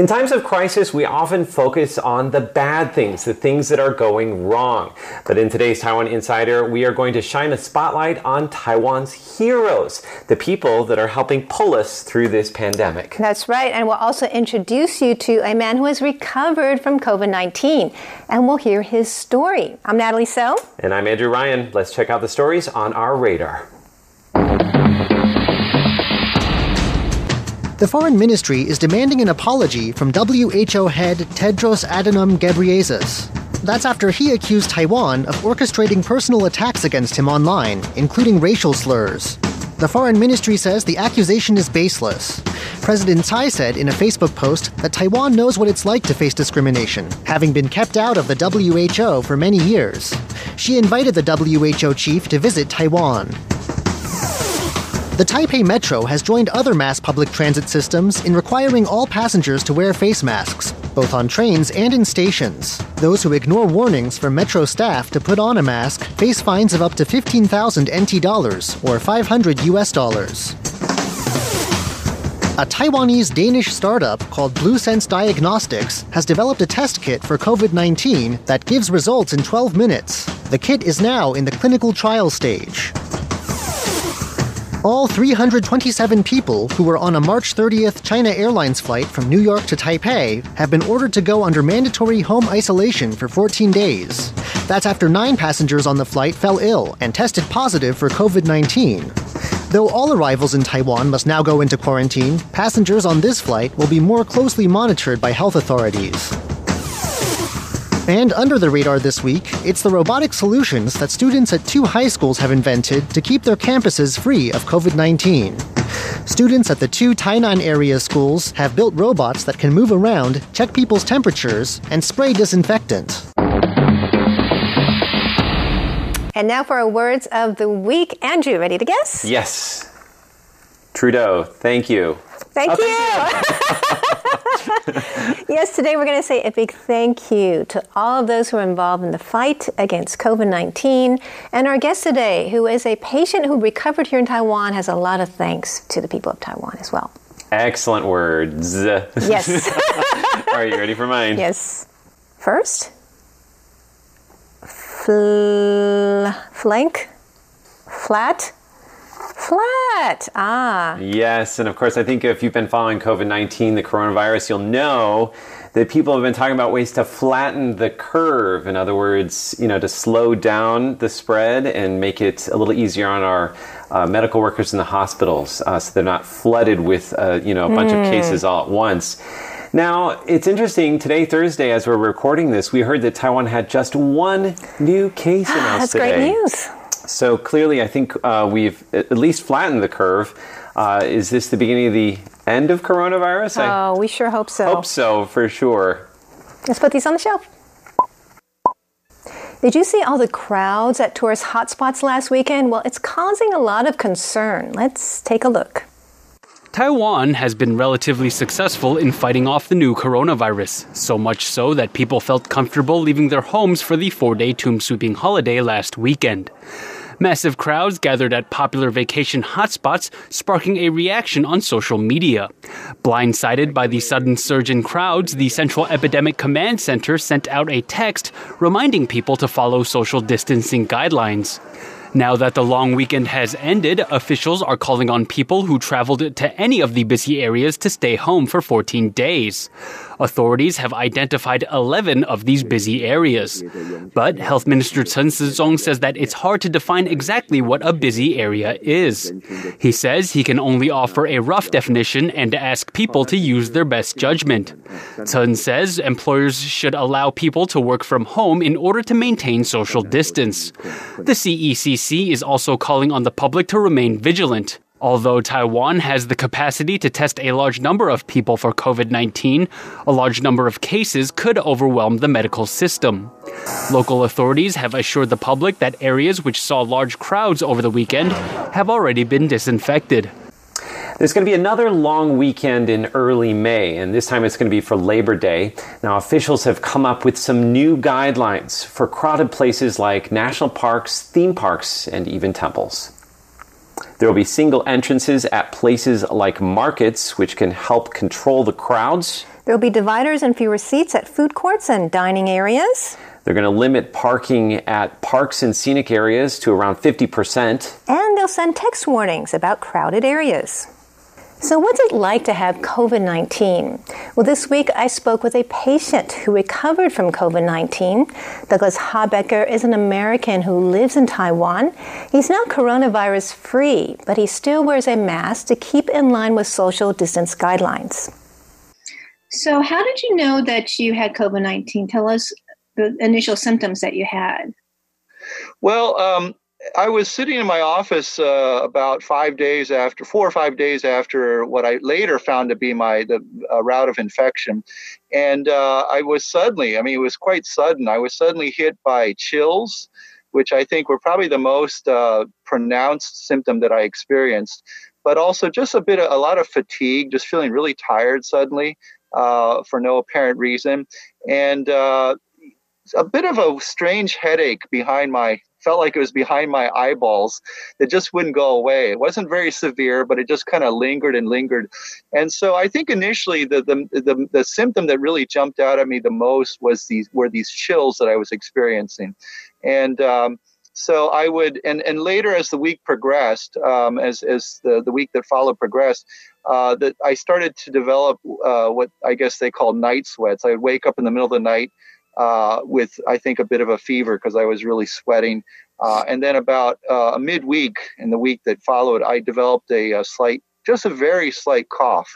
In times of crisis, we often focus on the bad things, the things that are going wrong. But in today's Taiwan Insider, we are going to shine a spotlight on Taiwan's heroes, the people that are helping pull us through this pandemic. That's right. And we'll also introduce you to a man who has recovered from COVID 19. And we'll hear his story. I'm Natalie So. And I'm Andrew Ryan. Let's check out the stories on our radar. The Foreign Ministry is demanding an apology from WHO head Tedros Adhanom Ghebreyesus. That's after he accused Taiwan of orchestrating personal attacks against him online, including racial slurs. The Foreign Ministry says the accusation is baseless. President Tsai said in a Facebook post that Taiwan knows what it's like to face discrimination, having been kept out of the WHO for many years. She invited the WHO chief to visit Taiwan. The Taipei Metro has joined other mass public transit systems in requiring all passengers to wear face masks, both on trains and in stations. Those who ignore warnings from Metro staff to put on a mask face fines of up to 15,000 NT dollars or 500 US dollars. A Taiwanese Danish startup called BluSense Diagnostics has developed a test kit for COVID 19 that gives results in 12 minutes. The kit is now in the clinical trial stage. All 327 people who were on a March 30th China Airlines flight from New York to Taipei have been ordered to go under mandatory home isolation for 14 days. That's after nine passengers on the flight fell ill and tested positive for COVID 19. Though all arrivals in Taiwan must now go into quarantine, passengers on this flight will be more closely monitored by health authorities. And under the radar this week, it's the robotic solutions that students at two high schools have invented to keep their campuses free of COVID 19. Students at the two Tainan area schools have built robots that can move around, check people's temperatures, and spray disinfectant. And now for our words of the week. Andrew, ready to guess? Yes. Trudeau, thank you. Thank you. yes, today we're going to say a big thank you to all of those who are involved in the fight against COVID 19. And our guest today, who is a patient who recovered here in Taiwan, has a lot of thanks to the people of Taiwan as well. Excellent words. Yes. Are you ready for mine? Yes. First, fl- flank, flat, flat. Ah. Yes, and of course, I think if you've been following COVID 19, the coronavirus, you'll know that people have been talking about ways to flatten the curve. In other words, you know, to slow down the spread and make it a little easier on our uh, medical workers in the hospitals uh, so they're not flooded with, uh, you know, a bunch mm. of hmm. cases all at once. Now, it's interesting. Today, Thursday, as we're recording this, we heard that Taiwan had just one new case announced That's today. great news. So clearly, I think uh, we've at least flattened the curve. Uh, is this the beginning of the end of coronavirus? Oh, I we sure hope so. Hope so, for sure. Let's put these on the shelf. Did you see all the crowds at tourist hotspots last weekend? Well, it's causing a lot of concern. Let's take a look. Taiwan has been relatively successful in fighting off the new coronavirus, so much so that people felt comfortable leaving their homes for the four day tomb sweeping holiday last weekend. Massive crowds gathered at popular vacation hotspots, sparking a reaction on social media. Blindsided by the sudden surge in crowds, the Central Epidemic Command Center sent out a text reminding people to follow social distancing guidelines. Now that the long weekend has ended, officials are calling on people who traveled to any of the busy areas to stay home for 14 days. Authorities have identified 11 of these busy areas. But Health Minister Chen Shizhong says that it's hard to define exactly what a busy area is. He says he can only offer a rough definition and ask people to use their best judgment. Chen says employers should allow people to work from home in order to maintain social distance. The CECC is also calling on the public to remain vigilant. Although Taiwan has the capacity to test a large number of people for COVID 19, a large number of cases could overwhelm the medical system. Local authorities have assured the public that areas which saw large crowds over the weekend have already been disinfected. There's going to be another long weekend in early May, and this time it's going to be for Labor Day. Now, officials have come up with some new guidelines for crowded places like national parks, theme parks, and even temples. There will be single entrances at places like markets, which can help control the crowds. There will be dividers and fewer seats at food courts and dining areas. They're going to limit parking at parks and scenic areas to around 50%. And they'll send text warnings about crowded areas. So, what's it like to have COVID 19? Well, this week I spoke with a patient who recovered from COVID 19. Douglas Habecker is an American who lives in Taiwan. He's now coronavirus free, but he still wears a mask to keep in line with social distance guidelines. So, how did you know that you had COVID 19? Tell us the initial symptoms that you had. Well, um, I was sitting in my office uh, about five days after, four or five days after what I later found to be my the uh, route of infection, and uh, I was suddenly, I mean, it was quite sudden. I was suddenly hit by chills, which I think were probably the most uh, pronounced symptom that I experienced, but also just a bit, of, a lot of fatigue, just feeling really tired suddenly uh, for no apparent reason, and uh, a bit of a strange headache behind my felt like it was behind my eyeballs that just wouldn't go away. It wasn't very severe, but it just kind of lingered and lingered. And so I think initially the, the the the symptom that really jumped out at me the most was these were these chills that I was experiencing, and. Um, so I would, and, and later as the week progressed, um, as, as the, the week that followed progressed, uh, that I started to develop uh, what I guess they call night sweats. I would wake up in the middle of the night uh, with I think a bit of a fever because I was really sweating. Uh, and then about uh, midweek in the week that followed, I developed a, a, slight, just a very slight cough.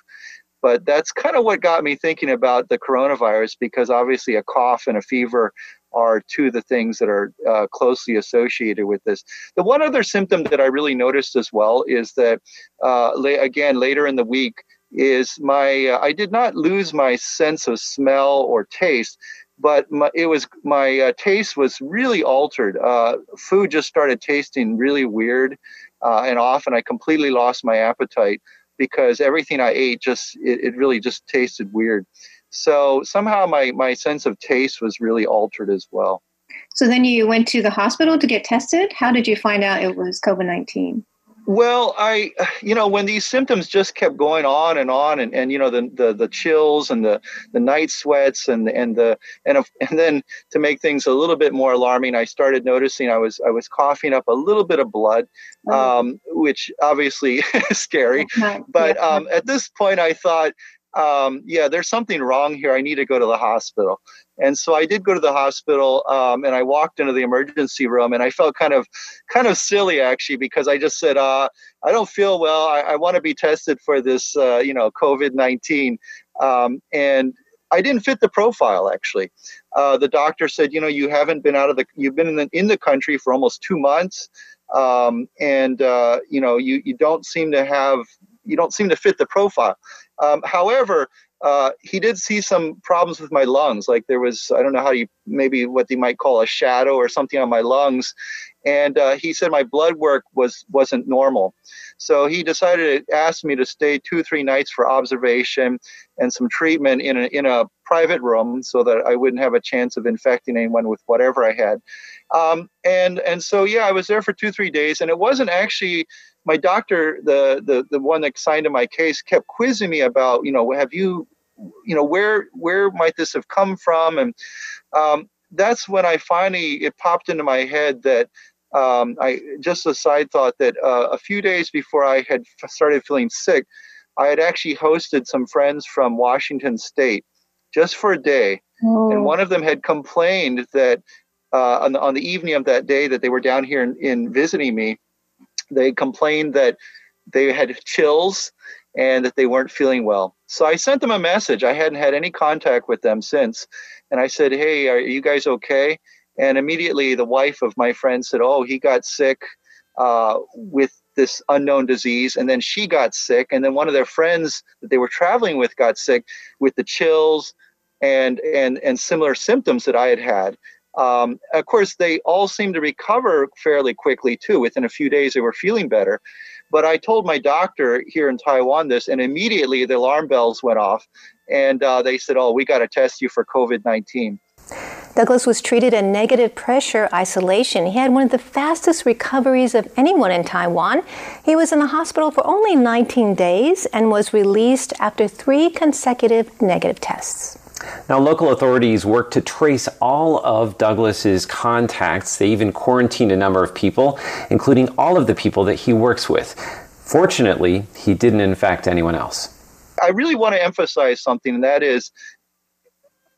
But that's kind of what got me thinking about the coronavirus because obviously a cough and a fever are two of the things that are uh, closely associated with this. The one other symptom that I really noticed as well is that, uh, la- again, later in the week, is my uh, I did not lose my sense of smell or taste, but my, it was my uh, taste was really altered. Uh, food just started tasting really weird, uh, and often I completely lost my appetite because everything I ate just it, it, really just tasted weird. So somehow my my sense of taste was really altered as well. So then you went to the hospital to get tested. How did you find out it was COVID nineteen? Well, I, you know, when these symptoms just kept going on and on, and, and you know, the, the the chills and the the night sweats and and the and and then to make things a little bit more alarming, I started noticing I was I was coughing up a little bit of blood, um, which obviously is scary. But um, at this point, I thought, um, yeah, there's something wrong here. I need to go to the hospital. And so I did go to the hospital, um, and I walked into the emergency room, and I felt kind of, kind of silly actually because I just said, uh, I don't feel well. I, I want to be tested for this, uh, you know, COVID nineteen, um, and I didn't fit the profile actually. Uh, the doctor said, you know, you haven't been out of the, you've been in the, in the country for almost two months, um, and uh, you know, you you don't seem to have, you don't seem to fit the profile. Um, however, uh, he did see some problems with my lungs. Like there was, I don't know how you, maybe what they might call a shadow or something on my lungs. And uh, he said my blood work was wasn't normal. So he decided to ask me to stay two, three nights for observation and some treatment in a, in a private room so that I wouldn't have a chance of infecting anyone with whatever I had. Um, and, and so, yeah, I was there for two, three days. And it wasn't actually my doctor, the, the, the one that signed in my case, kept quizzing me about, you know, have you, you know, where where might this have come from? And um, that's when I finally it popped into my head that um, I just a side thought that uh, a few days before I had started feeling sick, I had actually hosted some friends from Washington State just for a day, oh. and one of them had complained that uh, on, the, on the evening of that day that they were down here in, in visiting me they complained that they had chills and that they weren't feeling well. So I sent them a message. I hadn't had any contact with them since. And I said, Hey, are you guys okay? And immediately the wife of my friend said, Oh, he got sick uh, with this unknown disease. And then she got sick. And then one of their friends that they were traveling with got sick with the chills and, and, and similar symptoms that I had had. Um, of course, they all seemed to recover fairly quickly too. Within a few days, they were feeling better. But I told my doctor here in Taiwan this, and immediately the alarm bells went off, and uh, they said, "Oh, we got to test you for COVID 19." Douglas was treated in negative pressure isolation. He had one of the fastest recoveries of anyone in Taiwan. He was in the hospital for only 19 days and was released after three consecutive negative tests. Now, local authorities worked to trace all of Douglas's contacts. They even quarantined a number of people, including all of the people that he works with. Fortunately, he didn't infect anyone else. I really want to emphasize something, and that is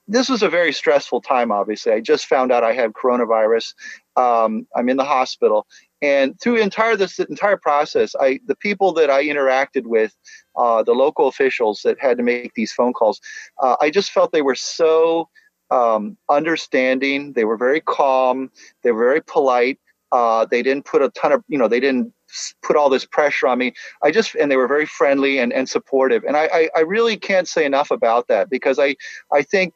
this was a very stressful time, obviously. I just found out I had coronavirus. Um, I'm in the hospital. And through entire this entire process, I the people that I interacted with, uh, the local officials that had to make these phone calls, uh, I just felt they were so um, understanding. They were very calm. They were very polite. Uh, they didn't put a ton of, you know, they didn't put all this pressure on me. I just, and they were very friendly and, and supportive. And I, I, I really can't say enough about that because I, I think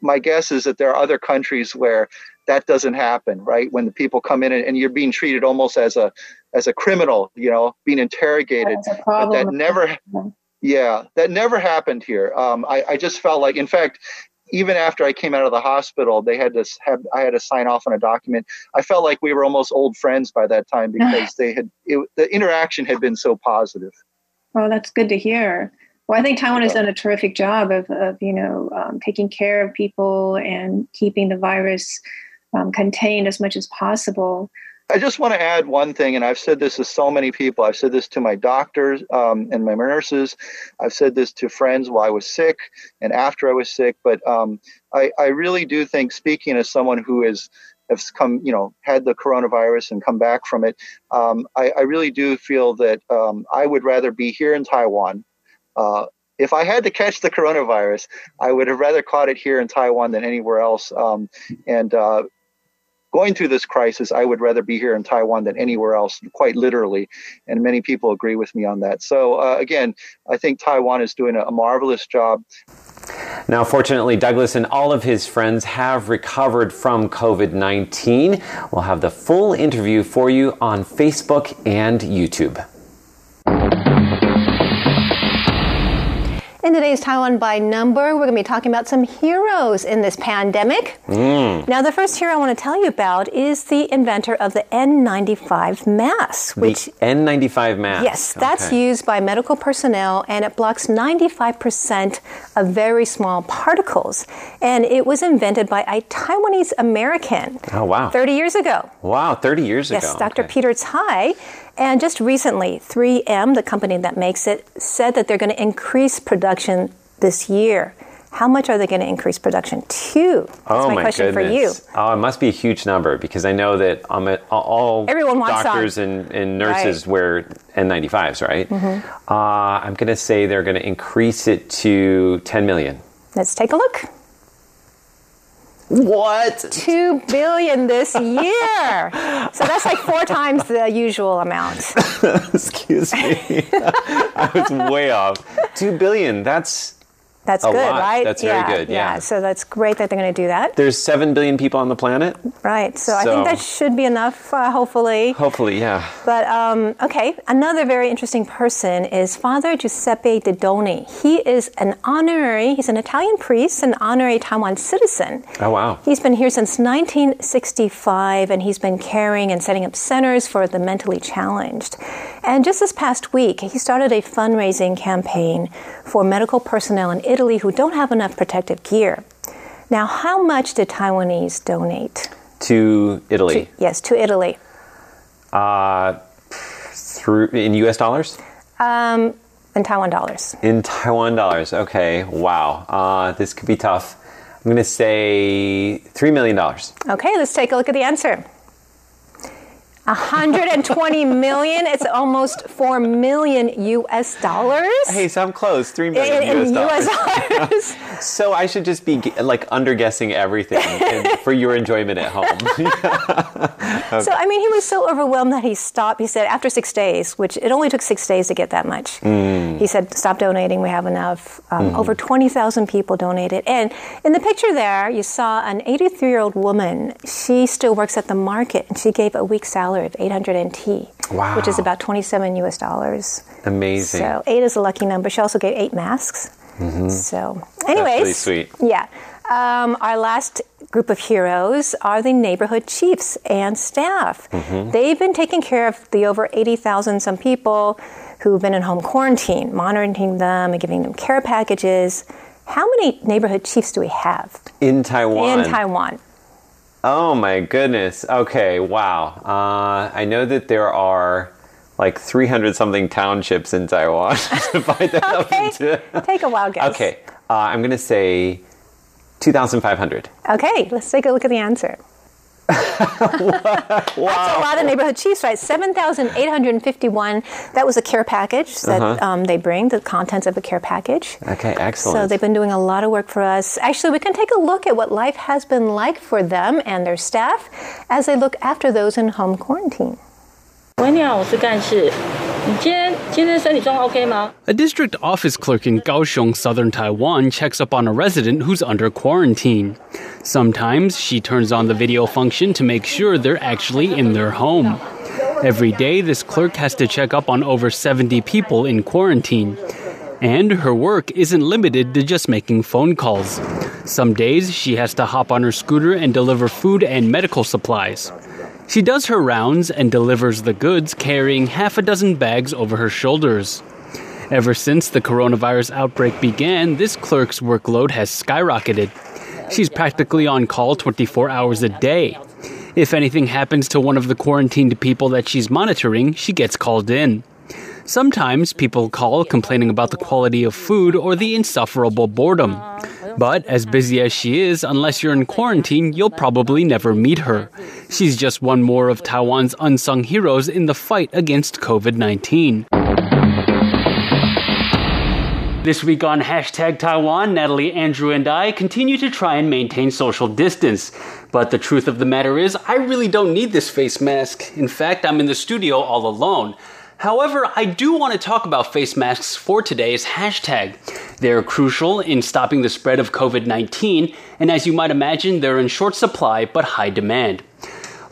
my guess is that there are other countries where that doesn't happen, right? When the people come in and, and you're being treated almost as a, as a criminal, you know, being interrogated. But that never, yeah, that never happened here. Um, I, I just felt like, in fact, even after I came out of the hospital, they had to have I had to sign off on a document. I felt like we were almost old friends by that time because they had it, the interaction had been so positive. Oh, that's good to hear. Well, I think Taiwan has done a terrific job of, of you know um, taking care of people and keeping the virus um, contained as much as possible. I just want to add one thing, and I've said this to so many people. I've said this to my doctors um, and my nurses. I've said this to friends while I was sick and after I was sick. But um, I, I really do think, speaking as someone who is has come, you know, had the coronavirus and come back from it, um, I, I, really do feel that um, I would rather be here in Taiwan. Uh, if I had to catch the coronavirus, I would have rather caught it here in Taiwan than anywhere else. Um, and uh, going through this crisis, I would rather be here in Taiwan than anywhere else, quite literally. And many people agree with me on that. So, uh, again, I think Taiwan is doing a, a marvelous job. Now, fortunately, Douglas and all of his friends have recovered from COVID 19. We'll have the full interview for you on Facebook and YouTube. In today's Taiwan by Number, we're going to be talking about some heroes in this pandemic. Mm. Now, the first hero I want to tell you about is the inventor of the N95 mask. Which, the N95 mask? Yes, that's okay. used by medical personnel and it blocks 95% of very small particles. And it was invented by a Taiwanese American. Oh, wow. 30 years ago. Wow, 30 years yes, ago. Yes, Dr. Okay. Peter Tsai. And just recently, 3M, the company that makes it, said that they're going to increase production this year. How much are they going to increase production to? That's oh my, my question goodness. for you. Oh, it must be a huge number because I know that um, all Everyone doctors and, and, nurses right. wear N95s, right? Mm-hmm. Uh, I'm going to say they're going to increase it to 10 million. Let's take a look. What? Two billion this year. so that's like four times the usual amount. Excuse me. I was way off. Two billion. That's that's a good, lot. right? That's yeah, very good. Yeah. yeah. So that's great that they're going to do that. There's seven billion people on the planet. Right. So, so I think that should be enough. Uh, hopefully. Hopefully, yeah. But um, okay, another very interesting person is Father Giuseppe Didone. He is an honorary. He's an Italian priest, an honorary Taiwan citizen. Oh wow. He's been here since 1965, and he's been caring and setting up centers for the mentally challenged. And just this past week, he started a fundraising campaign for medical personnel in Italy who don't have enough protective gear. Now, how much did Taiwanese donate? To Italy? To, yes, to Italy. Uh, through in U.S. dollars? Um, in Taiwan dollars. In Taiwan dollars. Okay. Wow. Uh, this could be tough. I'm going to say $3 million. Okay, let's take a look at the answer. 120 million. It's almost 4 million US dollars. Hey, so I'm close. 3 million in, in US, US dollars. so I should just be like underguessing everything for your enjoyment at home. okay. So, I mean, he was so overwhelmed that he stopped. He said, after six days, which it only took six days to get that much, mm. he said, stop donating. We have enough. Um, mm. Over 20,000 people donated. And in the picture there, you saw an 83 year old woman. She still works at the market and she gave a week's salary of 800 NT, wow. which is about 27 US dollars. Amazing. So eight is a lucky number. She also gave eight masks. Mm-hmm. So, anyways, really sweet. Yeah. Um, our last group of heroes are the neighborhood chiefs and staff. Mm-hmm. They've been taking care of the over 80,000 some people who've been in home quarantine, monitoring them and giving them care packages. How many neighborhood chiefs do we have? In Taiwan. In Taiwan. Oh my goodness. Okay, wow. Uh, I know that there are like 300 something townships in Taiwan. to find that okay. Take a wild guess. Okay, uh, I'm going to say 2,500. Okay, let's take a look at the answer. wow. That's a lot of neighborhood chiefs, right? 7,851. That was a care package that uh-huh. um, they bring, the contents of a care package. Okay, excellent. So they've been doing a lot of work for us. Actually, we can take a look at what life has been like for them and their staff as they look after those in home quarantine. 喂，你好，我是干事。你今天今天身体状况 OK 吗？A district office clerk in Kaohsiung, southern Taiwan, checks up on a resident who's under quarantine. Sometimes she turns on the video function to make sure they're actually in their home. Every day, this clerk has to check up on over 70 people in quarantine. And her work isn't limited to just making phone calls. Some days, she has to hop on her scooter and deliver food and medical supplies. She does her rounds and delivers the goods carrying half a dozen bags over her shoulders. Ever since the coronavirus outbreak began, this clerk's workload has skyrocketed. She's practically on call 24 hours a day. If anything happens to one of the quarantined people that she's monitoring, she gets called in. Sometimes people call complaining about the quality of food or the insufferable boredom. But as busy as she is, unless you're in quarantine, you'll probably never meet her. She's just one more of Taiwan's unsung heroes in the fight against COVID 19. This week on hashtag Taiwan, Natalie, Andrew, and I continue to try and maintain social distance. But the truth of the matter is, I really don't need this face mask. In fact, I'm in the studio all alone. However, I do want to talk about face masks for today's hashtag. They're crucial in stopping the spread of COVID 19, and as you might imagine, they're in short supply but high demand.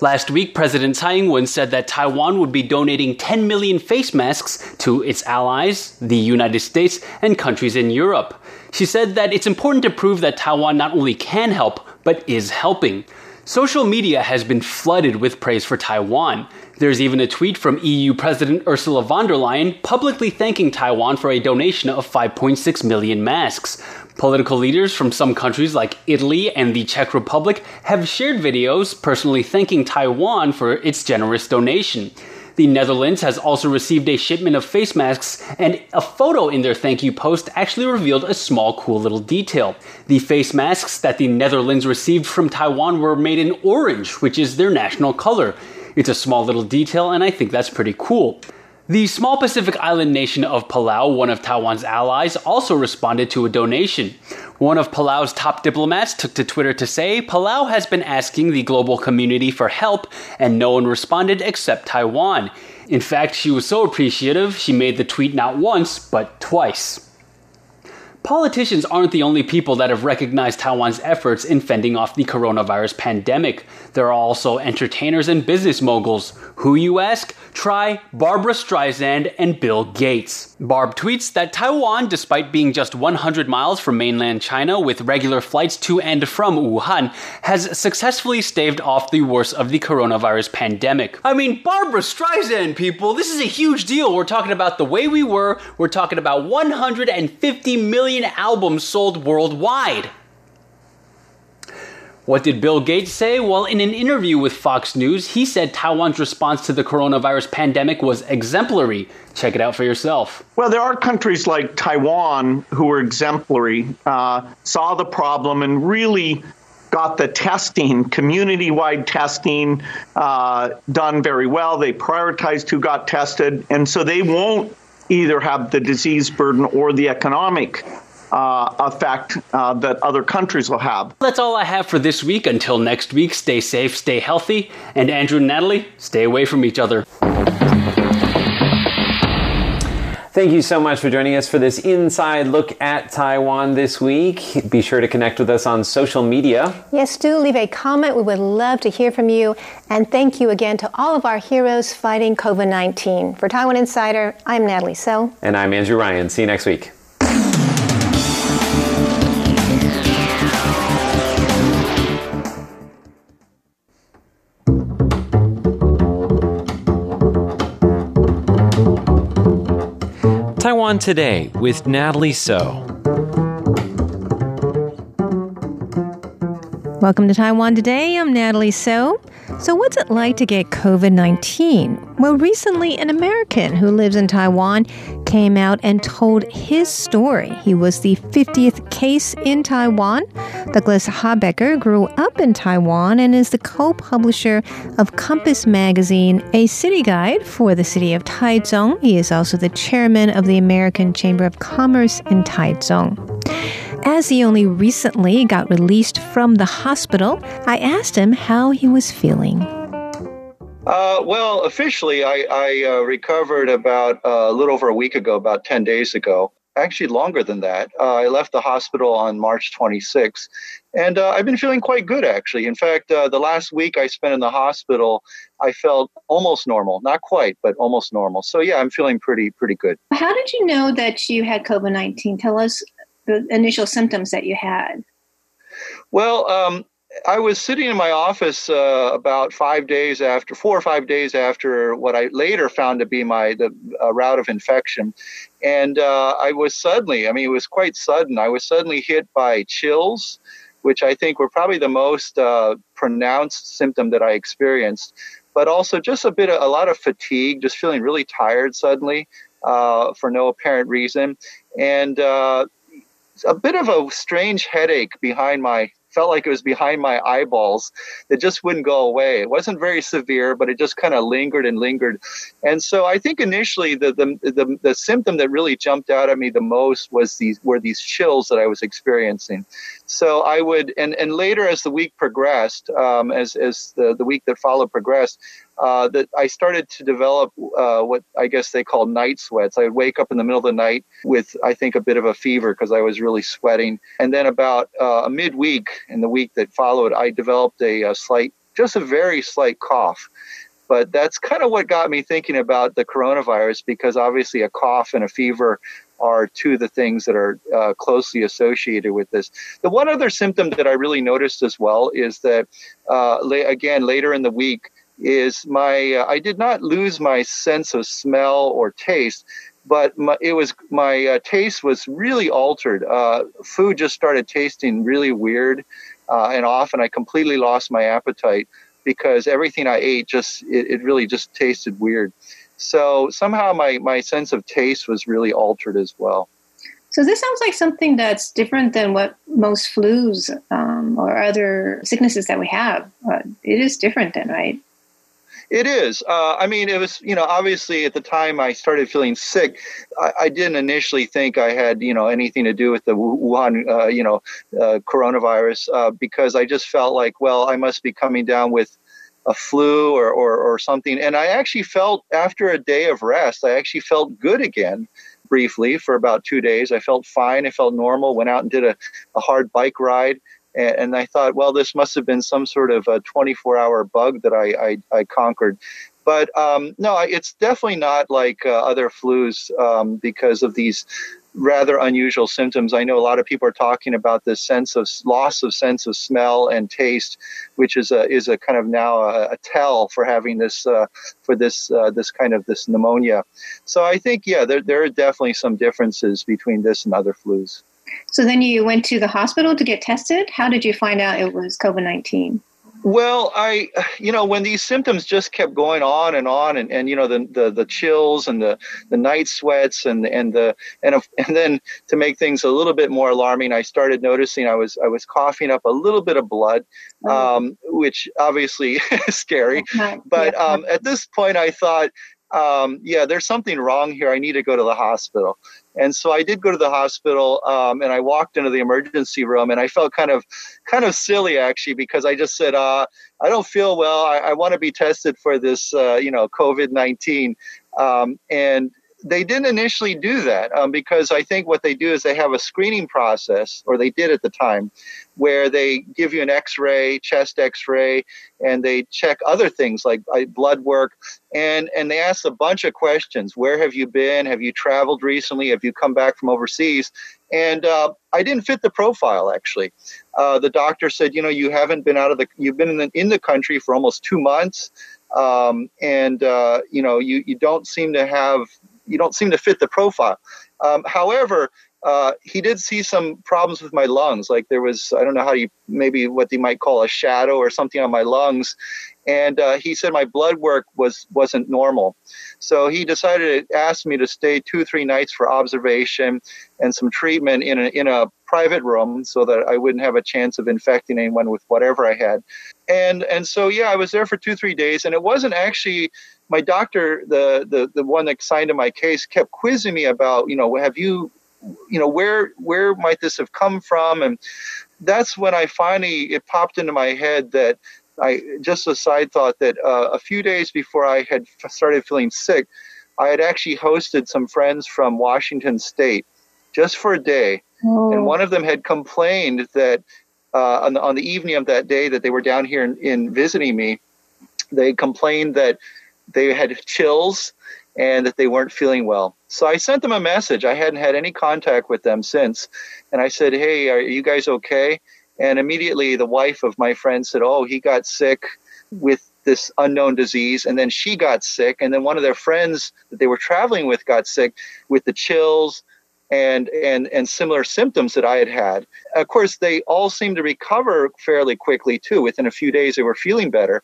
Last week, President Tsai Ing wen said that Taiwan would be donating 10 million face masks to its allies, the United States, and countries in Europe. She said that it's important to prove that Taiwan not only can help, but is helping. Social media has been flooded with praise for Taiwan. There's even a tweet from EU President Ursula von der Leyen publicly thanking Taiwan for a donation of 5.6 million masks. Political leaders from some countries like Italy and the Czech Republic have shared videos personally thanking Taiwan for its generous donation. The Netherlands has also received a shipment of face masks, and a photo in their thank you post actually revealed a small, cool little detail. The face masks that the Netherlands received from Taiwan were made in orange, which is their national color. It's a small little detail, and I think that's pretty cool. The small Pacific island nation of Palau, one of Taiwan's allies, also responded to a donation. One of Palau's top diplomats took to Twitter to say Palau has been asking the global community for help, and no one responded except Taiwan. In fact, she was so appreciative, she made the tweet not once, but twice. Politicians aren't the only people that have recognized Taiwan's efforts in fending off the coronavirus pandemic. There are also entertainers and business moguls. Who, you ask? Try Barbra Streisand and Bill Gates. Barb tweets that Taiwan, despite being just 100 miles from mainland China with regular flights to and from Wuhan, has successfully staved off the worst of the coronavirus pandemic. I mean, Barbra Streisand, people, this is a huge deal. We're talking about the way we were, we're talking about 150 million million albums sold worldwide. What did Bill Gates say? Well, in an interview with Fox News, he said Taiwan's response to the coronavirus pandemic was exemplary. Check it out for yourself. Well, there are countries like Taiwan who were exemplary, uh, saw the problem, and really got the testing, community wide testing, uh, done very well. They prioritized who got tested, and so they won't either have the disease burden or the economic uh, effect uh, that other countries will have. That's all I have for this week. Until next week, stay safe, stay healthy, and Andrew and Natalie, stay away from each other. Thank you so much for joining us for this inside look at Taiwan this week. Be sure to connect with us on social media. Yes, do leave a comment. We would love to hear from you. And thank you again to all of our heroes fighting COVID 19. For Taiwan Insider, I'm Natalie So. And I'm Andrew Ryan. See you next week. Taiwan Today with Natalie So. Welcome to Taiwan Today. I'm Natalie So. So, what's it like to get COVID 19? Well, recently, an American who lives in Taiwan came out and told his story. He was the 50th case in Taiwan. Douglas Habecker grew up in Taiwan and is the co publisher of Compass Magazine, a city guide for the city of Taichung. He is also the chairman of the American Chamber of Commerce in Taichung. As he only recently got released from the hospital, I asked him how he was feeling. Uh, well, officially, I, I uh, recovered about uh, a little over a week ago, about 10 days ago. Actually, longer than that. Uh, I left the hospital on March 26th, and uh, I've been feeling quite good, actually. In fact, uh, the last week I spent in the hospital, I felt almost normal. Not quite, but almost normal. So, yeah, I'm feeling pretty, pretty good. How did you know that you had COVID 19? Tell us the initial symptoms that you had? Well, um, I was sitting in my office uh, about five days after, four or five days after what I later found to be my the uh, route of infection, and uh, I was suddenly, I mean, it was quite sudden. I was suddenly hit by chills, which I think were probably the most uh, pronounced symptom that I experienced, but also just a bit, of, a lot of fatigue, just feeling really tired suddenly uh, for no apparent reason, and uh, a bit of a strange headache behind my felt like it was behind my eyeballs that just wouldn't go away. It wasn't very severe, but it just kind of lingered and lingered. And so I think initially the, the, the the symptom that really jumped out at me the most was these were these chills that I was experiencing. So I would and and later as the week progressed, um, as as the the week that followed progressed, uh, that I started to develop uh, what I guess they call night sweats. I would wake up in the middle of the night with, I think, a bit of a fever because I was really sweating. And then about uh, a midweek in the week that followed, I developed a, a slight, just a very slight cough. But that's kind of what got me thinking about the coronavirus because obviously a cough and a fever are two of the things that are uh, closely associated with this. The one other symptom that I really noticed as well is that, uh, la- again, later in the week, is my uh, I did not lose my sense of smell or taste, but my, it was my uh, taste was really altered. Uh, food just started tasting really weird, uh, and often I completely lost my appetite because everything I ate just it, it really just tasted weird. So somehow my my sense of taste was really altered as well. So this sounds like something that's different than what most flus um, or other sicknesses that we have. Uh, it is different then, right? It is. Uh, I mean, it was, you know, obviously at the time I started feeling sick, I, I didn't initially think I had, you know, anything to do with the Wuhan, uh, you know, uh, coronavirus uh, because I just felt like, well, I must be coming down with a flu or, or, or something. And I actually felt after a day of rest, I actually felt good again briefly for about two days. I felt fine. I felt normal. Went out and did a, a hard bike ride and, and I thought, well, this must have been some sort of a 24 hour bug that I, I, I conquered. But um, no, it's definitely not like uh, other flus um, because of these rather unusual symptoms. I know a lot of people are talking about this sense of loss of sense of smell and taste, which is a is a kind of now a, a tell for having this uh, for this uh, this kind of this pneumonia. So I think yeah, there there are definitely some differences between this and other flus. So then you went to the hospital to get tested. How did you find out it was COVID 19? Well, I, you know, when these symptoms just kept going on and on, and, and you know, the, the, the chills and the, the night sweats and and the and and then to make things a little bit more alarming, I started noticing I was I was coughing up a little bit of blood, um, which obviously is scary. But um, at this point, I thought, um, yeah, there's something wrong here. I need to go to the hospital. And so I did go to the hospital, um, and I walked into the emergency room, and I felt kind of, kind of silly actually because I just said, uh, I don't feel well. I, I want to be tested for this, uh, you know, COVID nineteen. Um, and they didn't initially do that um, because I think what they do is they have a screening process, or they did at the time, where they give you an X-ray, chest X-ray, and they check other things like blood work, and and they ask a bunch of questions. Where have you been? Have you traveled recently? Have you come back from overseas? And uh, I didn't fit the profile actually. Uh, the doctor said, you know, you haven't been out of the, you've been in the, in the country for almost two months, um, and uh, you know, you you don't seem to have you don't seem to fit the profile. Um, however, uh, he did see some problems with my lungs. Like there was, I don't know how you, maybe what they might call a shadow or something on my lungs. And uh, he said my blood work was wasn't normal, so he decided to ask me to stay two three nights for observation and some treatment in a in a private room so that I wouldn't have a chance of infecting anyone with whatever I had. And and so yeah, I was there for two three days, and it wasn't actually my doctor, the the the one that signed in my case, kept quizzing me about you know have you you know where where might this have come from and that's when i finally it popped into my head that i just a side thought that uh, a few days before i had started feeling sick i had actually hosted some friends from washington state just for a day oh. and one of them had complained that uh, on, the, on the evening of that day that they were down here in, in visiting me they complained that they had chills and that they weren't feeling well. So I sent them a message. I hadn't had any contact with them since. And I said, Hey, are you guys okay? And immediately the wife of my friend said, Oh, he got sick with this unknown disease. And then she got sick. And then one of their friends that they were traveling with got sick with the chills and and and similar symptoms that I had had. Of course, they all seemed to recover fairly quickly too. Within a few days, they were feeling better.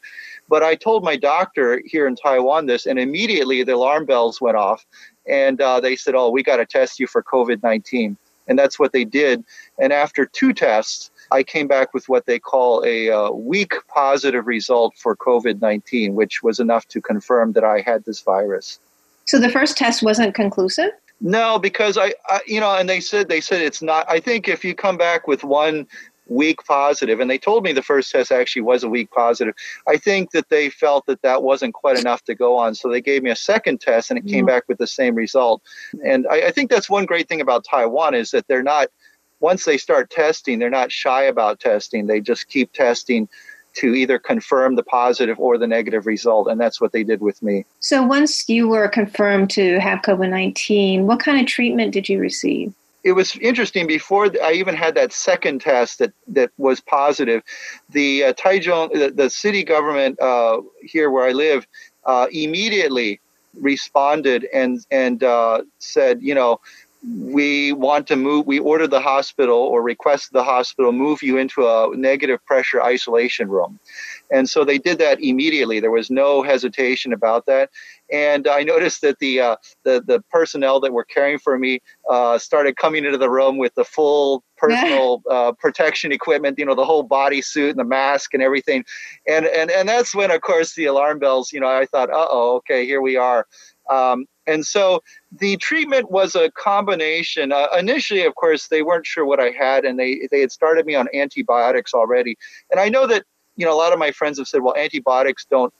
But I told my doctor here in Taiwan this, and immediately the alarm bells went off, and uh, they said, "Oh, we got to test you for COVID-19," and that's what they did. And after two tests, I came back with what they call a uh, weak positive result for COVID-19, which was enough to confirm that I had this virus. So the first test wasn't conclusive. No, because I, I, you know, and they said they said it's not. I think if you come back with one weak positive, and they told me the first test actually was a weak positive. I think that they felt that that wasn't quite enough to go on, so they gave me a second test, and it came mm-hmm. back with the same result. And I, I think that's one great thing about Taiwan is that they're not. Once they start testing, they're not shy about testing. They just keep testing to either confirm the positive or the negative result. And that's what they did with me. So, once you were confirmed to have COVID 19, what kind of treatment did you receive? It was interesting before I even had that second test that, that was positive. The uh, Taichung, the, the city government uh, here where I live, uh, immediately responded and and uh, said, you know, we want to move. We ordered the hospital or requested the hospital move you into a negative pressure isolation room, and so they did that immediately. There was no hesitation about that. And I noticed that the uh, the the personnel that were caring for me uh, started coming into the room with the full personal uh, protection equipment, you know, the whole body suit and the mask and everything. And and and that's when, of course, the alarm bells. You know, I thought, uh oh, okay, here we are. Um, and so the treatment was a combination. Uh, initially, of course, they weren't sure what I had, and they they had started me on antibiotics already. And I know that you know, a lot of my friends have said, well, antibiotics don't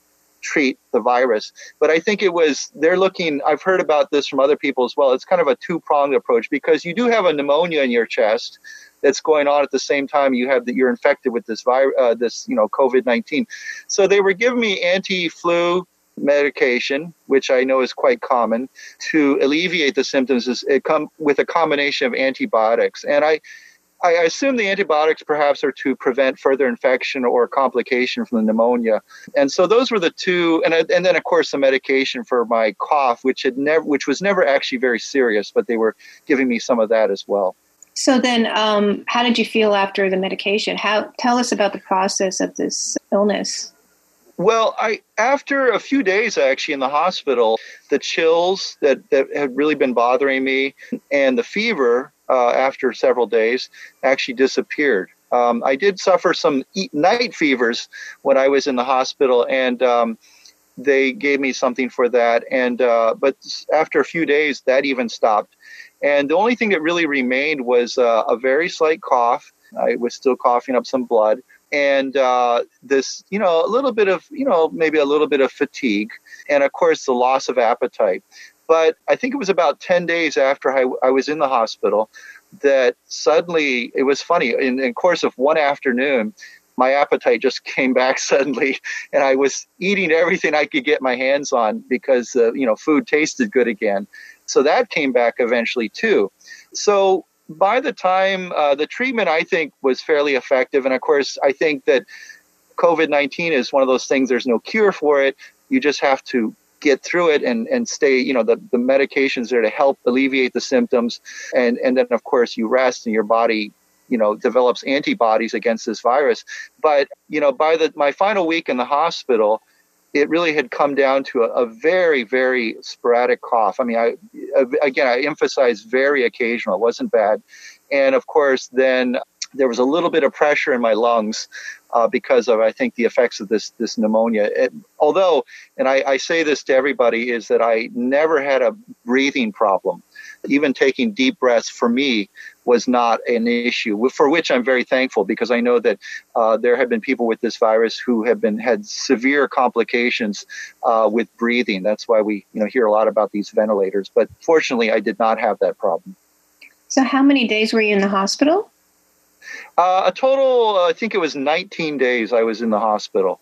treat the virus. But I think it was, they're looking, I've heard about this from other people as well. It's kind of a two pronged approach because you do have a pneumonia in your chest that's going on at the same time you have that you're infected with this virus, uh, this, you know, COVID 19. So they were giving me anti flu medication, which I know is quite common, to alleviate the symptoms. It come with a combination of antibiotics. And I, I assume the antibiotics perhaps are to prevent further infection or complication from the pneumonia. And so those were the two, and, and then of course the medication for my cough, which had never, which was never actually very serious, but they were giving me some of that as well. So then, um, how did you feel after the medication? How tell us about the process of this illness. Well, I after a few days actually in the hospital, the chills that, that had really been bothering me and the fever uh, after several days actually disappeared. Um, I did suffer some night fevers when I was in the hospital, and um, they gave me something for that. And uh, but after a few days, that even stopped. And the only thing that really remained was uh, a very slight cough. I was still coughing up some blood, and uh, this, you know, a little bit of, you know, maybe a little bit of fatigue, and of course the loss of appetite. But I think it was about 10 days after I, I was in the hospital that suddenly it was funny. In the course of one afternoon, my appetite just came back suddenly, and I was eating everything I could get my hands on because uh, you know food tasted good again. So that came back eventually too. So by the time uh, the treatment, I think was fairly effective, and of course, I think that COVID nineteen is one of those things. There's no cure for it. You just have to get through it and, and stay, you know, the, the medications there to help alleviate the symptoms. And, and then, of course, you rest and your body, you know, develops antibodies against this virus. But, you know, by the my final week in the hospital, it really had come down to a, a very, very sporadic cough. I mean, I, again, I emphasize very occasional. It wasn't bad. And of course, then there was a little bit of pressure in my lungs uh, because of I think the effects of this this pneumonia. It, although, and I, I, say this to everybody, is that I never had a breathing problem. Even taking deep breaths for me was not an issue, for which I'm very thankful because I know that uh, there have been people with this virus who have been had severe complications uh, with breathing. That's why we you know hear a lot about these ventilators. But fortunately, I did not have that problem. So, how many days were you in the hospital? Uh, a total, uh, I think it was 19 days I was in the hospital.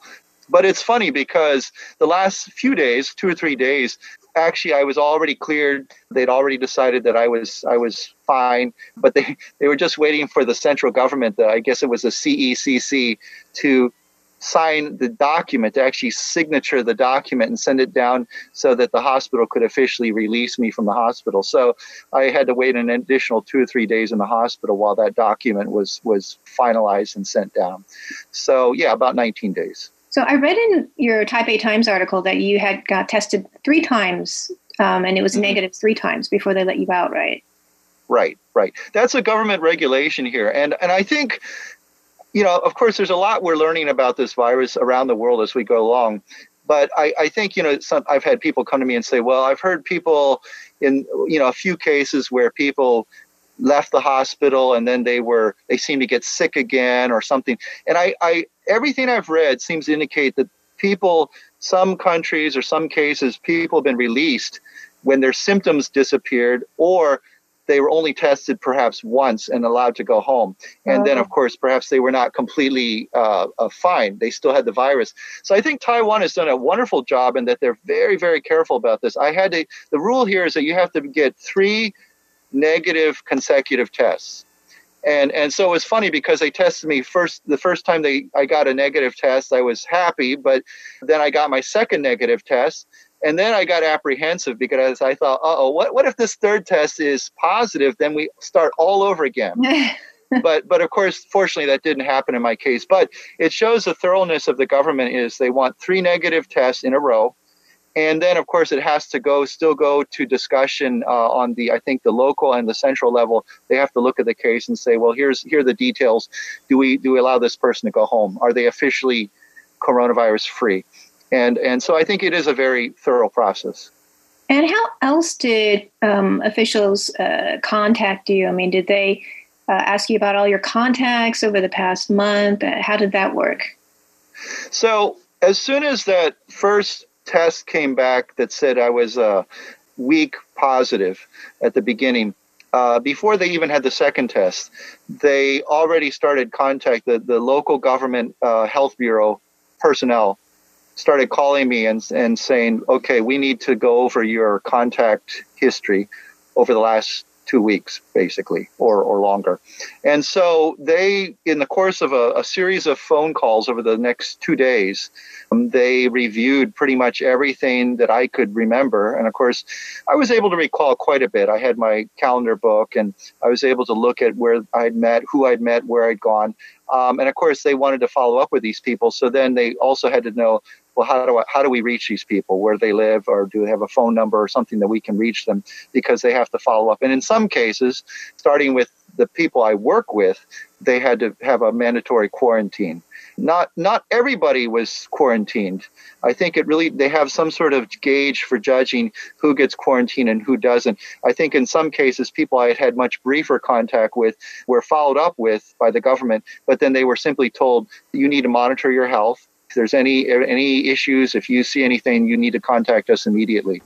But it's funny because the last few days, two or three days, actually I was already cleared. They'd already decided that I was I was fine, but they, they were just waiting for the central government, the, I guess it was the CECC, to sign the document, to actually signature the document and send it down so that the hospital could officially release me from the hospital. So I had to wait an additional two or three days in the hospital while that document was was finalized and sent down. So yeah, about 19 days. So I read in your Taipei Times article that you had got tested three times, um, and it was mm-hmm. negative three times before they let you out, right? Right, right. That's a government regulation here, and and I think you know, of course, there's a lot we're learning about this virus around the world as we go along. But I, I think, you know, some, I've had people come to me and say, well, I've heard people in, you know, a few cases where people left the hospital and then they were, they seem to get sick again or something. And I, I everything I've read seems to indicate that people, some countries or some cases, people have been released when their symptoms disappeared or they were only tested perhaps once and allowed to go home. And then, of oh. course, perhaps they were not completely uh, uh, fine. They still had the virus. So I think Taiwan has done a wonderful job in that they're very, very careful about this. I had to, the rule here is that you have to get three negative consecutive tests. And and so it was funny because they tested me first the first time they I got a negative test I was happy but then I got my second negative test and then I got apprehensive because I thought, oh, what, what if this third test is positive? Then we start all over again. but but of course, fortunately, that didn't happen in my case. But it shows the thoroughness of the government is they want three negative tests in a row, and then of course it has to go still go to discussion uh, on the I think the local and the central level. They have to look at the case and say, well, here's here are the details. Do we do we allow this person to go home? Are they officially coronavirus free? And and so I think it is a very thorough process. And how else did um, officials uh, contact you? I mean, did they uh, ask you about all your contacts over the past month? Uh, how did that work? So as soon as that first test came back that said I was a weak positive at the beginning, uh, before they even had the second test, they already started contact the, the local government uh, health bureau personnel started calling me and, and saying, okay, we need to go over your contact history over the last two weeks, basically, or, or longer. And so they, in the course of a, a series of phone calls over the next two days, um, they reviewed pretty much everything that I could remember. And of course, I was able to recall quite a bit. I had my calendar book and I was able to look at where I'd met, who I'd met, where I'd gone. Um, and of course, they wanted to follow up with these people. So then they also had to know well, how do I, how do we reach these people? Where they live, or do they have a phone number or something that we can reach them? Because they have to follow up. And in some cases, starting with the people I work with, they had to have a mandatory quarantine. Not not everybody was quarantined. I think it really they have some sort of gauge for judging who gets quarantined and who doesn't. I think in some cases people I had had much briefer contact with were followed up with by the government, but then they were simply told you need to monitor your health if there's any any issues, if you see anything, you need to contact us immediately.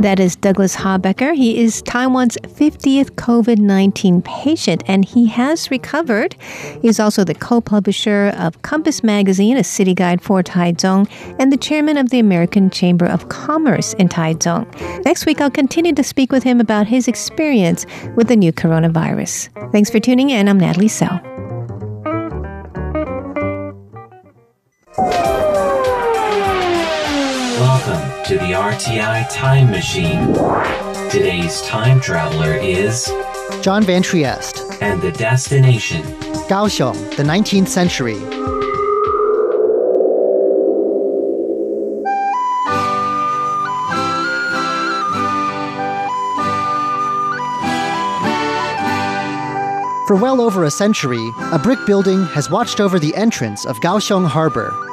That is Douglas Habecker. He is Taiwan's 50th COVID 19 patient and he has recovered. He's also the co publisher of Compass Magazine, a city guide for Taichung, and the chairman of the American Chamber of Commerce in Taichung. Next week, I'll continue to speak with him about his experience with the new coronavirus. Thanks for tuning in. I'm Natalie Tso. To the RTI Time Machine. Today's time traveler is John Van Trieste, and the destination. Kaohsiung, the 19th century. For well over a century, a brick building has watched over the entrance of Kaohsiung Harbor.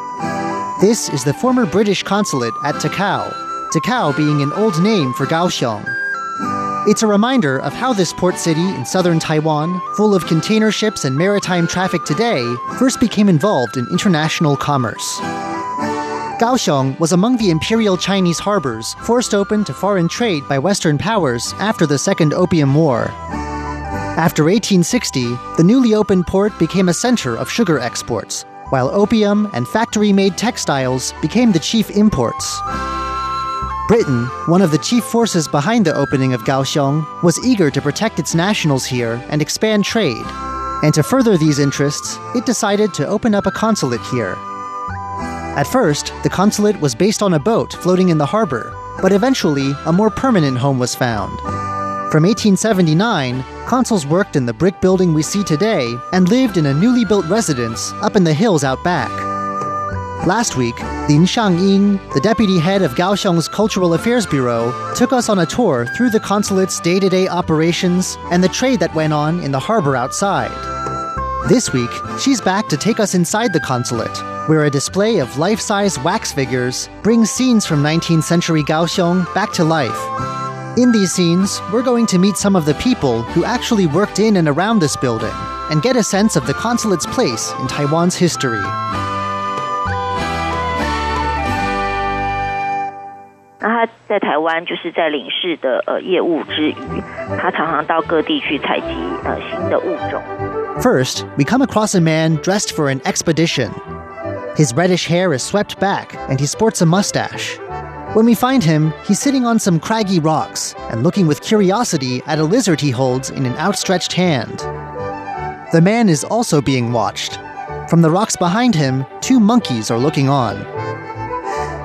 This is the former British consulate at Takao, Takao being an old name for Kaohsiung. It's a reminder of how this port city in southern Taiwan, full of container ships and maritime traffic today, first became involved in international commerce. Kaohsiung was among the imperial Chinese harbors forced open to foreign trade by Western powers after the Second Opium War. After 1860, the newly opened port became a center of sugar exports, while opium and factory made textiles became the chief imports. Britain, one of the chief forces behind the opening of Kaohsiung, was eager to protect its nationals here and expand trade. And to further these interests, it decided to open up a consulate here. At first, the consulate was based on a boat floating in the harbor, but eventually a more permanent home was found. From 1879, consuls worked in the brick building we see today and lived in a newly built residence up in the hills out back. Last week, Lin Shangying, the deputy head of Kaohsiung's Cultural Affairs Bureau, took us on a tour through the consulate's day to day operations and the trade that went on in the harbor outside. This week, she's back to take us inside the consulate, where a display of life size wax figures brings scenes from 19th century Kaohsiung back to life. In these scenes, we're going to meet some of the people who actually worked in and around this building and get a sense of the consulate's place in Taiwan's history. First, we come across a man dressed for an expedition. His reddish hair is swept back and he sports a mustache. When we find him, he's sitting on some craggy rocks and looking with curiosity at a lizard he holds in an outstretched hand. The man is also being watched. From the rocks behind him, two monkeys are looking on.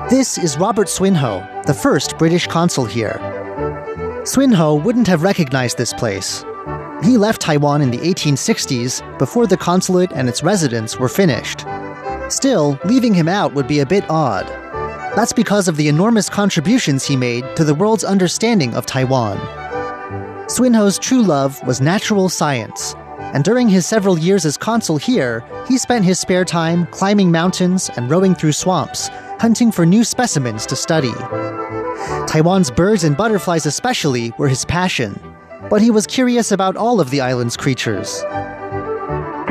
This is Robert Swinhoe, the first British consul here. Swinhoe wouldn't have recognized this place. He left Taiwan in the 1860s before the consulate and its residents were finished. Still, leaving him out would be a bit odd. That's because of the enormous contributions he made to the world's understanding of Taiwan. Swinhoe's true love was natural science, and during his several years as consul here, he spent his spare time climbing mountains and rowing through swamps, hunting for new specimens to study. Taiwan's birds and butterflies, especially, were his passion, but he was curious about all of the island's creatures.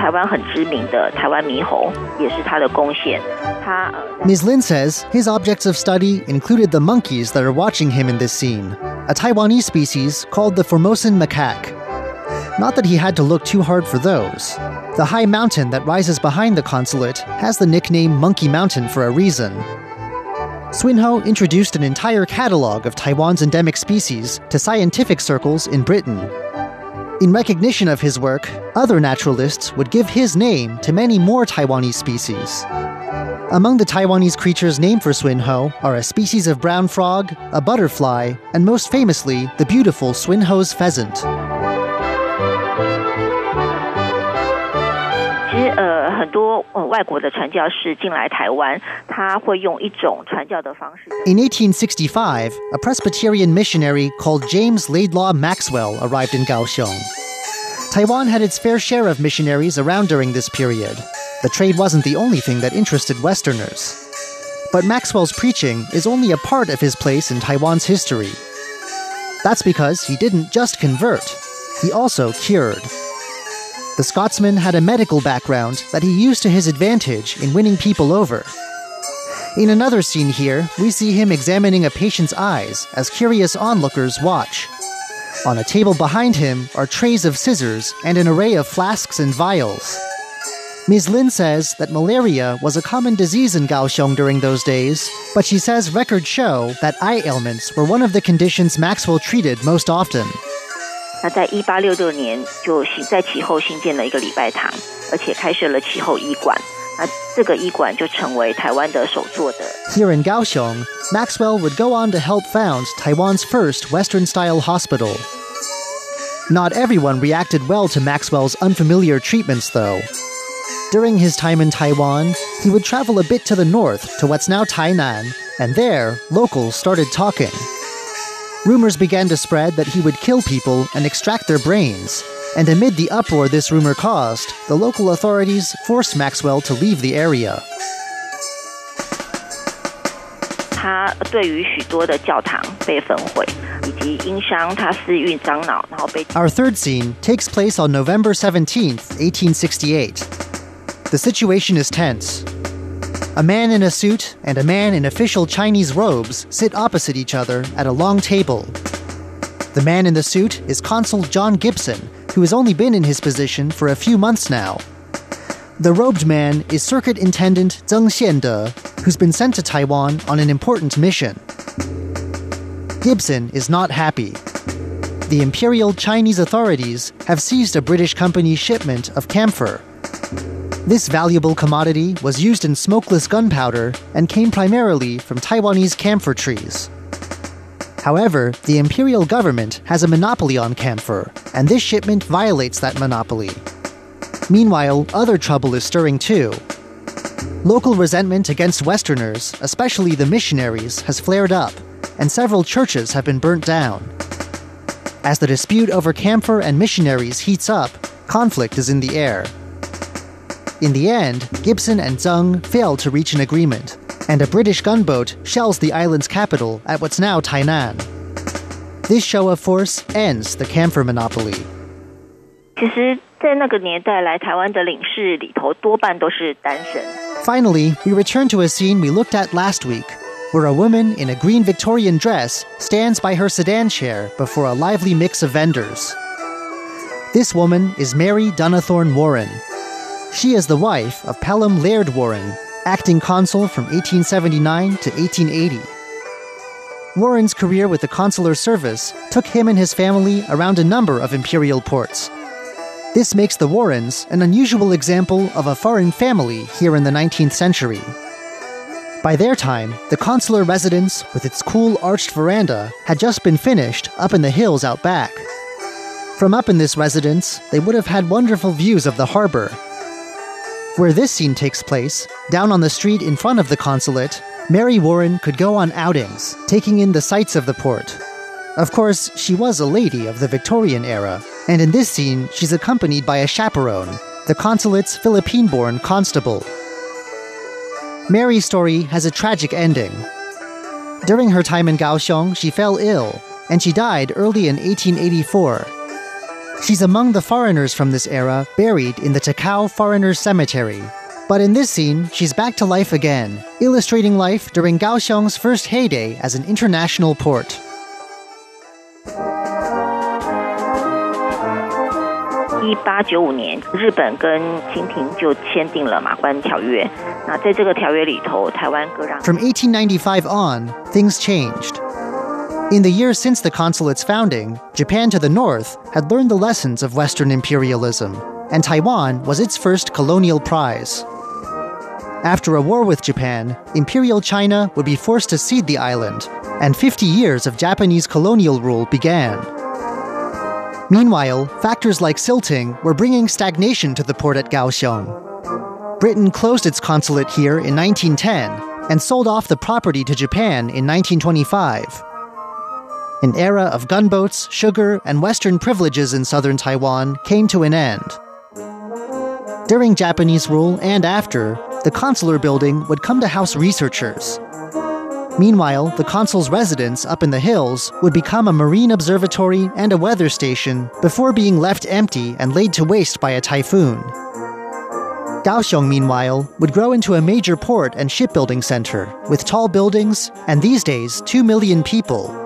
台湾很知名的台湾猕猴也是他的贡献。他呃 Ms. Lin says his objects of study included the monkeys that are watching him in this scene, a Taiwanese species called the Formosan macaque. Not that he had to look too hard for those. The high mountain that rises behind the consulate has the nickname Monkey Mountain for a reason. Swinhoe introduced an entire catalog of Taiwan's endemic species to scientific circles in Britain. in recognition of his work, other naturalists would give his name to many more Taiwanese species. Among the Taiwanese creatures named for Swinhoe are a species of brown frog, a butterfly, and most famously, the beautiful Swinhoe's pheasant. 多呃外国的传教士进来台湾，他会用一种传教的方式。 In 1865, a Presbyterian missionary called James Laidlaw Maxwell arrived in Kaohsiung. Taiwan had its fair share of missionaries around during this period. The trade wasn't the only thing that interested Westerners. But Maxwell's preaching is only a part of his place in Taiwan's history. That's because he didn't just convert, he also cured. The Scotsman had a medical background that he used to his advantage in winning people over. In another scene here, we see him examining a patient's eyes as curious onlookers watch. On a table behind him are trays of scissors and an array of flasks and vials. Ms. Lin says that malaria was a common disease in Kaohsiung during those days, but she says records show that eye ailments were one of the conditions Maxwell treated most often. 那在一八六六年就新在其后新建了一个礼拜堂，而且开设了其后医馆。 那这个医馆就成为台湾的首座的。Here in Kaohsiung, Maxwell would go on to help found Taiwan's first Western style hospital. Not everyone reacted well to Maxwell's unfamiliar treatments, though. During his time in Taiwan, he would travel a bit to the north to what's now Tainan, and there, locals started talking. Rumors began to spread that he would kill people and extract their brains, and amid the uproar this rumor caused, the local authorities forced Maxwell to leave the area. 他对于许多的教堂被焚毁，以及因伤他私运樟脑，然后被。Our third scene takes place on November 17th, 1868. The situation is tense. A man in a suit and a man in official Chinese robes sit opposite each other at a long table. The man in the suit is Consul John Gibson, who has only been in his position for a few months now. The robed man is Circuit Intendant Zheng Xiande, who's been sent to Taiwan on an important mission. Gibson is not happy. The Imperial Chinese authorities have seized a British company's shipment of camphor. This valuable commodity was used in smokeless gunpowder and came primarily from Taiwanese camphor trees. However, the imperial government has a monopoly on camphor, and this shipment violates that monopoly. Meanwhile, other trouble is stirring too. Local resentment against Westerners, especially the missionaries, has flared up, and several churches have been burnt down. As the dispute over camphor and missionaries heats up, conflict is in the air. In the end, Gibson and Zheng fail to reach an agreement, and a British gunboat shells the island's capital at what's now Tainan. This show of force ends the camphor monopoly. 其实，在那个年代来台湾的领事里头，多半都是单身。Finally, we return to a scene we looked at last week, where a woman in a green Victorian dress stands by her sedan chair before a lively mix of vendors. This woman is Mary Dunathorne Warren. she is the wife of Pelham Laird Warren, acting consul from 1879 to 1880. Warren's career with the consular service took him and his family around a number of imperial ports. This makes the Warrens an unusual example of a foreign family here in the 19th century. By their time, the consular residence, with its cool arched veranda, had just been finished up in the hills out back. From up in this residence, they would have had wonderful views of the harbor. Where this scene takes place, down on the street in front of the consulate, Mary Warren could go on outings, taking in the sights of the port. Of course, she was a lady of the Victorian era, and in this scene, she's accompanied by a chaperone, the consulate's Philippine born constable. Mary's story has a tragic ending. During her time in Kaohsiung, she fell ill, and she died early in 1884. She's among the foreigners from this era buried in the Takao Foreigners Cemetery. But in this scene, she's back to life again, illustrating life during Kaohsiung's first heyday as an international port. 一八九五年，日本跟清廷就签订了马关条约。那在这个条约里头，台湾割让。From 1895 on, things changed. In the years since the consulate's founding, Japan to the north had learned the lessons of Western imperialism, and Taiwan was its first colonial prize. After a war with Japan, Imperial China would be forced to cede the island, and 50 years of Japanese colonial rule began. Meanwhile, factors like silting were bringing stagnation to the port at Kaohsiung. Britain closed its consulate here in 1910 and sold off the property to Japan in 1925. An era of gunboats, sugar, and Western privileges in southern Taiwan came to an end. During Japanese rule and after, the consular building would come to house researchers. Meanwhile, the consul's residence up in the hills would become a marine observatory and a weather station before being left empty and laid to waste by a typhoon. Kaohsiung, meanwhile, would grow into a major port and shipbuilding center with tall buildings and these days 2 million people.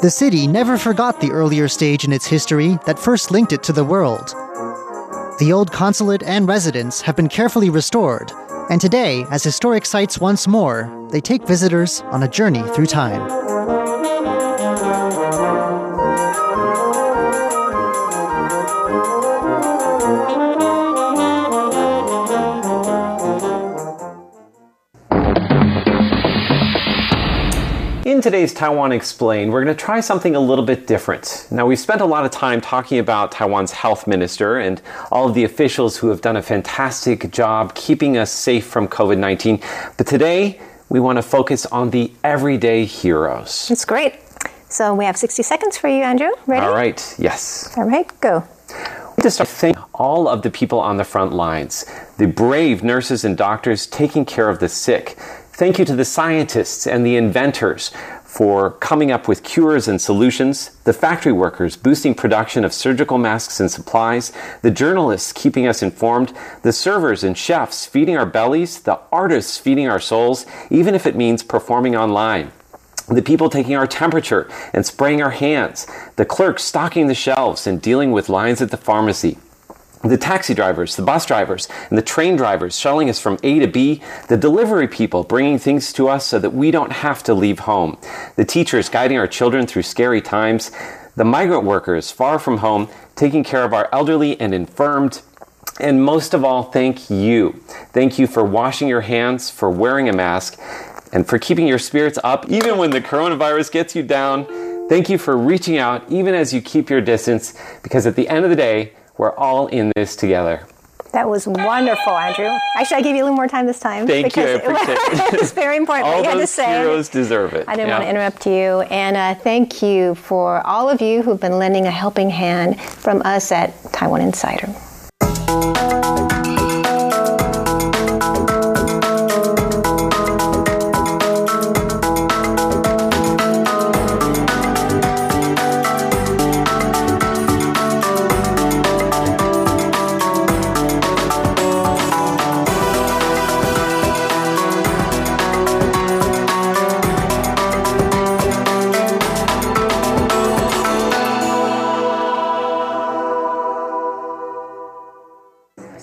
The city never forgot the earlier stage in its history that first linked it to the world. The old consulate and residence have been carefully restored, and today, as historic sites once more, they take visitors on a journey through time. In today's Taiwan Explained, we're going to try something a little bit different. Now, we've spent a lot of time talking about Taiwan's health minister and all of the officials who have done a fantastic job keeping us safe from COVID 19. But today, we want to focus on the everyday heroes. That's great. So we have 60 seconds for you, Andrew. Ready? All right, yes. All right, go. We just thank all of the people on the front lines, the brave nurses and doctors taking care of the sick. Thank you to the scientists and the inventors for coming up with cures and solutions, the factory workers boosting production of surgical masks and supplies, the journalists keeping us informed, the servers and chefs feeding our bellies, the artists feeding our souls, even if it means performing online the people taking our temperature and spraying our hands, the clerks stocking the shelves and dealing with lines at the pharmacy, the taxi drivers, the bus drivers, and the train drivers shuttling us from A to B, the delivery people bringing things to us so that we don't have to leave home, the teachers guiding our children through scary times, the migrant workers far from home taking care of our elderly and infirmed, and most of all, thank you. Thank you for washing your hands, for wearing a mask, and for keeping your spirits up even when the coronavirus gets you down. Thank you for reaching out even as you keep your distance, because at the end of the day, we're all in this together. That was wonderful, Andrew. Actually, I gave you a little more time this time. Thank you. I appreciate it. it's very important. all what you those had to say. heroes deserve it. I didn't Yeah. want to interrupt you. And uh, thank you for all of you who've been lending a helping hand from us at Taiwan Insider.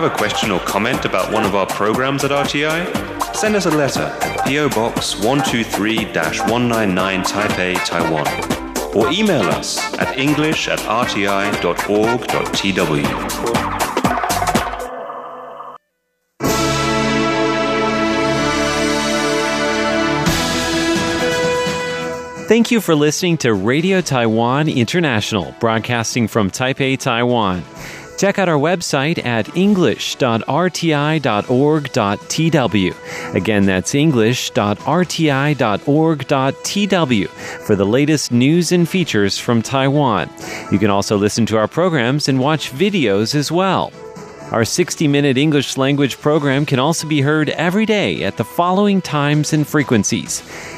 Have a question or comment about one of our programs at RTI? Send us a letter at PO Box 123 199 Taipei, Taiwan. Or email us at english at rti.org.tw. Thank you for listening to Radio Taiwan International, broadcasting from Taipei, Taiwan. Check out our website at english.rti.org.tw. Again, that's english.rti.org.tw for the latest news and features from Taiwan. You can also listen to our programs and watch videos as well. Our 60 minute English language program can also be heard every day at the following times and frequencies.